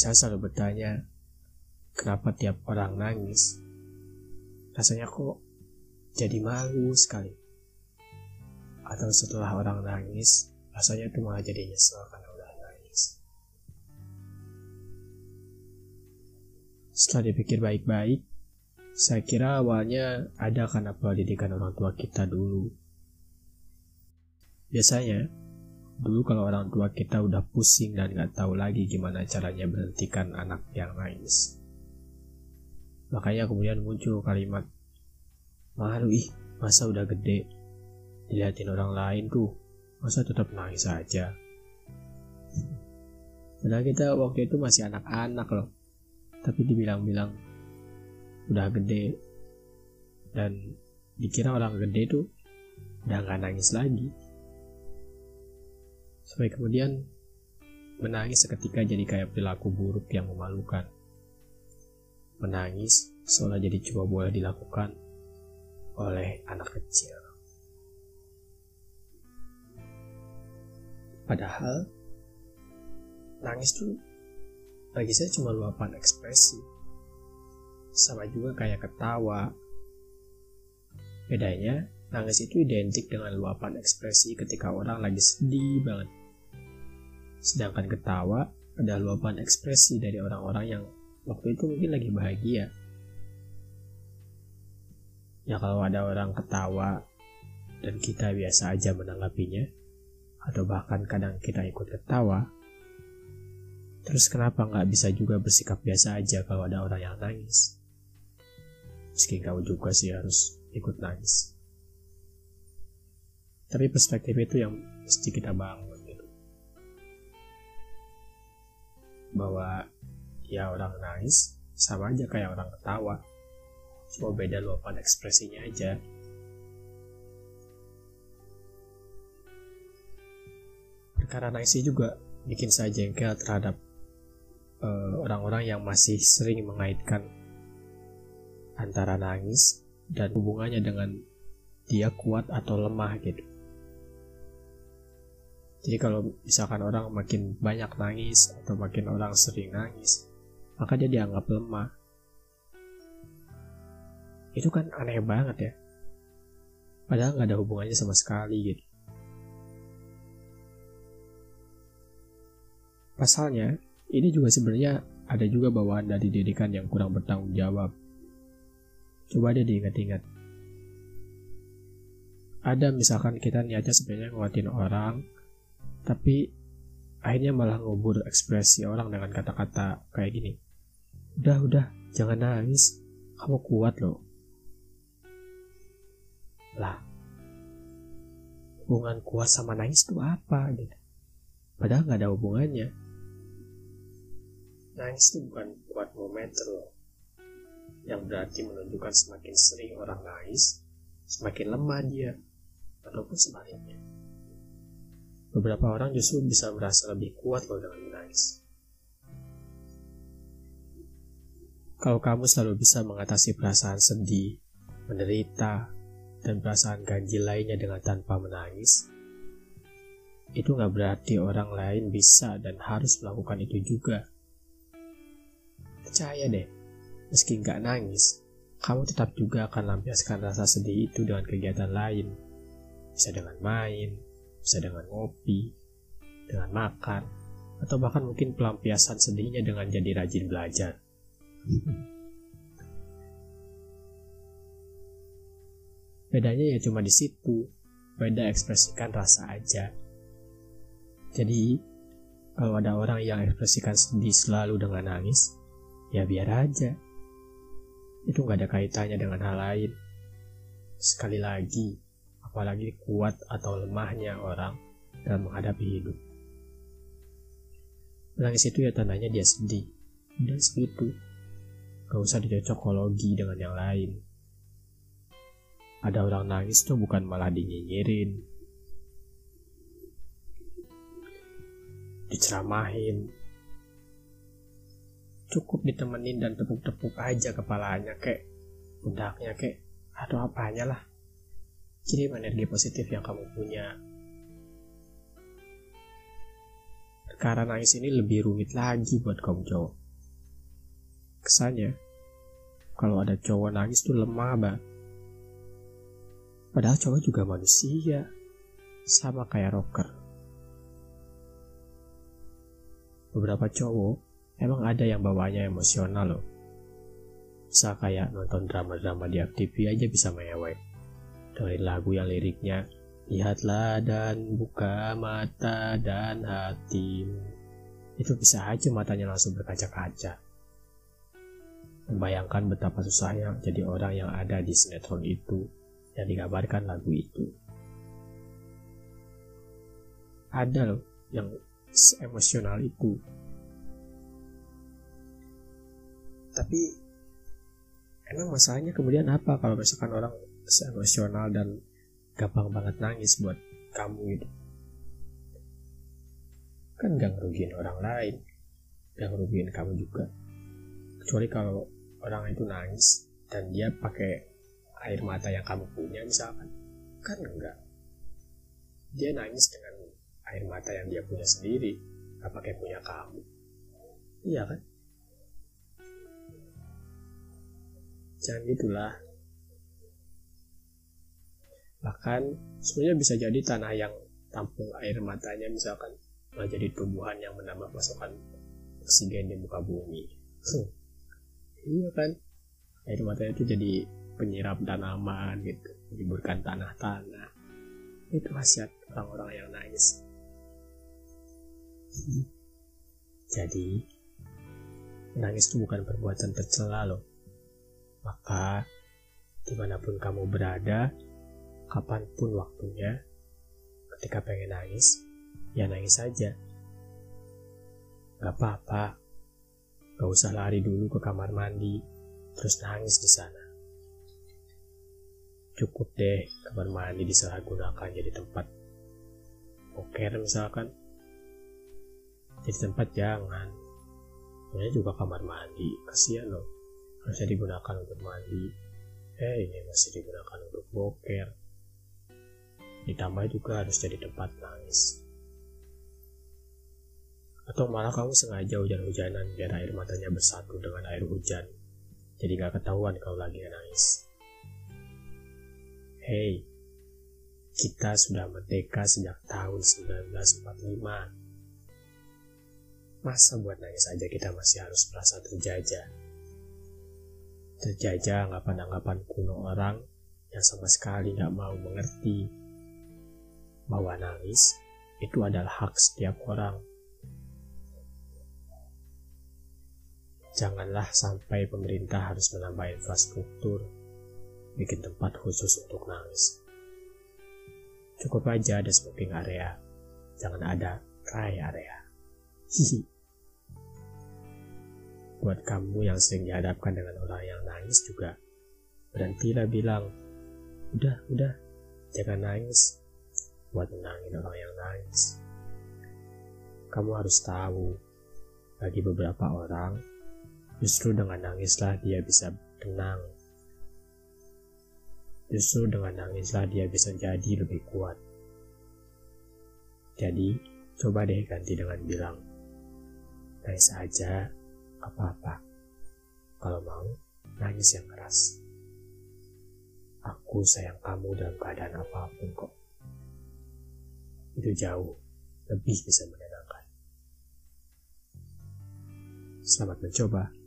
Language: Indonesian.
Saya selalu bertanya, kenapa tiap orang nangis? Rasanya kok jadi malu sekali. Atau setelah orang nangis, rasanya itu malah jadi nyesel karena udah nangis. Setelah dipikir baik-baik, saya kira awalnya ada karena pendidikan orang tua kita dulu. Biasanya, dulu kalau orang tua kita udah pusing dan gak tahu lagi gimana caranya berhentikan anak yang nangis. Makanya kemudian muncul kalimat, malu ih, masa udah gede, dilihatin orang lain tuh, masa tetap nangis aja. Padahal kita waktu itu masih anak-anak loh, tapi dibilang-bilang udah gede dan dikira orang gede tuh udah gak nangis lagi. Sampai kemudian menangis seketika jadi kayak perilaku buruk yang memalukan. Menangis seolah jadi cuma boleh dilakukan oleh anak kecil. Padahal nangis tuh bagi saya cuma luapan ekspresi. Sama juga kayak ketawa. Bedanya, nangis itu identik dengan luapan ekspresi ketika orang lagi sedih banget. Sedangkan ketawa adalah luapan ekspresi dari orang-orang yang waktu itu mungkin lagi bahagia. Ya kalau ada orang ketawa dan kita biasa aja menanggapinya, atau bahkan kadang kita ikut ketawa, terus kenapa nggak bisa juga bersikap biasa aja kalau ada orang yang nangis? Meski kau juga sih harus ikut nangis. Tapi perspektif itu yang mesti kita bangun. Bahwa ya orang nangis sama aja kayak orang ketawa. Cuma beda luapan ekspresinya aja. Perkara nangis juga bikin saya jengkel terhadap eh, orang-orang uh, yang masih sering mengaitkan antara nangis dan hubungannya dengan dia kuat atau lemah gitu jadi kalau misalkan orang makin banyak nangis atau makin orang sering nangis, maka dia dianggap lemah. Itu kan aneh banget ya. Padahal nggak ada hubungannya sama sekali gitu. Pasalnya, ini juga sebenarnya ada juga bawaan dari didikan yang kurang bertanggung jawab. Coba deh diingat-ingat. Ada misalkan kita niatnya sebenarnya nguatin orang, tapi akhirnya malah ngubur ekspresi orang dengan kata-kata kayak gini. Udah udah jangan nangis. Kamu kuat loh. Lah hubungan kuat sama nangis itu apa gitu? Padahal nggak ada hubungannya. Nangis itu bukan kuat momentum loh. Yang berarti menunjukkan semakin sering orang nangis semakin lemah dia ataupun sebaliknya beberapa orang justru bisa merasa lebih kuat loh dengan menangis. Kalau kamu selalu bisa mengatasi perasaan sedih, menderita, dan perasaan ganjil lainnya dengan tanpa menangis, itu nggak berarti orang lain bisa dan harus melakukan itu juga. Percaya deh, meski nggak nangis, kamu tetap juga akan lampiaskan rasa sedih itu dengan kegiatan lain. Bisa dengan main, bisa dengan ngopi, dengan makan, atau bahkan mungkin pelampiasan sedihnya dengan jadi rajin belajar. Bedanya ya cuma di situ, beda ekspresikan rasa aja. Jadi, kalau ada orang yang ekspresikan sedih selalu dengan nangis, ya biar aja. Itu gak ada kaitannya dengan hal lain. Sekali lagi, apalagi kuat atau lemahnya orang dalam menghadapi hidup. Menangis itu ya tandanya dia sedih. Udah segitu. Gak usah dicocokologi dengan yang lain. Ada orang nangis tuh bukan malah dinyinyirin. Diceramahin. Cukup ditemenin dan tepuk-tepuk aja kepalanya kek. Pundaknya kek. Atau apanya lah kirim energi positif yang kamu punya. perkara nangis ini lebih rumit lagi buat kaum cowok. Kesannya, kalau ada cowok nangis tuh lemah banget. Padahal cowok juga manusia, sama kayak rocker. Beberapa cowok emang ada yang bawanya emosional loh. Bisa kayak nonton drama-drama di FTV aja bisa mewek. Dengerin lagu yang liriknya Lihatlah dan buka mata dan hatimu. Itu bisa aja matanya langsung berkaca-kaca. Membayangkan betapa susahnya jadi orang yang ada di sinetron itu yang digambarkan lagu itu. Ada loh yang emosional itu. Tapi emang masalahnya kemudian apa kalau misalkan orang emosional dan gampang banget nangis buat kamu gitu. Kan gak ngerugiin orang lain gak ngerugiin kamu juga. Kecuali kalau orang itu nangis dan dia pakai air mata yang kamu punya misalkan. Kan enggak dia nangis dengan air mata yang dia punya sendiri gak pakai punya kamu. Iya kan? Jangan gitulah bahkan sebenarnya bisa jadi tanah yang tampung air matanya misalkan malah jadi tumbuhan yang menambah pasokan oksigen di muka bumi. Iya kan? Air matanya itu jadi penyirap tanaman gitu menyuburkan tanah-tanah. Itu khasiat orang-orang yang nangis. Jadi menangis itu bukan perbuatan tercela loh. Maka di mana pun kamu berada kapan pun waktunya, ketika pengen nangis, ya nangis saja. Gak apa-apa, gak usah lari dulu ke kamar mandi, terus nangis di sana. Cukup deh kamar mandi disalahgunakan jadi tempat poker misalkan. Jadi tempat jangan. Ini juga kamar mandi, kasihan loh. Harusnya digunakan untuk mandi. Eh, ini masih digunakan untuk boker. Ditambah juga harus jadi tempat nangis. Atau malah kamu sengaja hujan-hujanan biar air matanya bersatu dengan air hujan. Jadi gak ketahuan kalau lagi nangis. Hei, kita sudah merdeka sejak tahun 1945. Masa buat nangis aja kita masih harus merasa terjajah? Terjajah anggapan-anggapan kuno orang yang sama sekali gak mau mengerti bahwa nangis itu adalah hak setiap orang. Janganlah sampai pemerintah harus menambah infrastruktur, bikin tempat khusus untuk nangis. Cukup aja ada smoking area, jangan ada cry area. Hihi. Buat kamu yang sering dihadapkan dengan orang yang nangis juga, berhentilah bilang, udah, udah, jangan nangis, buat menangin orang yang nangis. Kamu harus tahu, bagi beberapa orang, justru dengan nangislah dia bisa tenang. Justru dengan nangislah dia bisa jadi lebih kuat. Jadi, coba deh ganti dengan bilang, nangis aja, apa-apa. Kalau mau, nangis yang keras. Aku sayang kamu dalam keadaan apa pun kok itu jauh lebih bisa menenangkan. Selamat mencoba.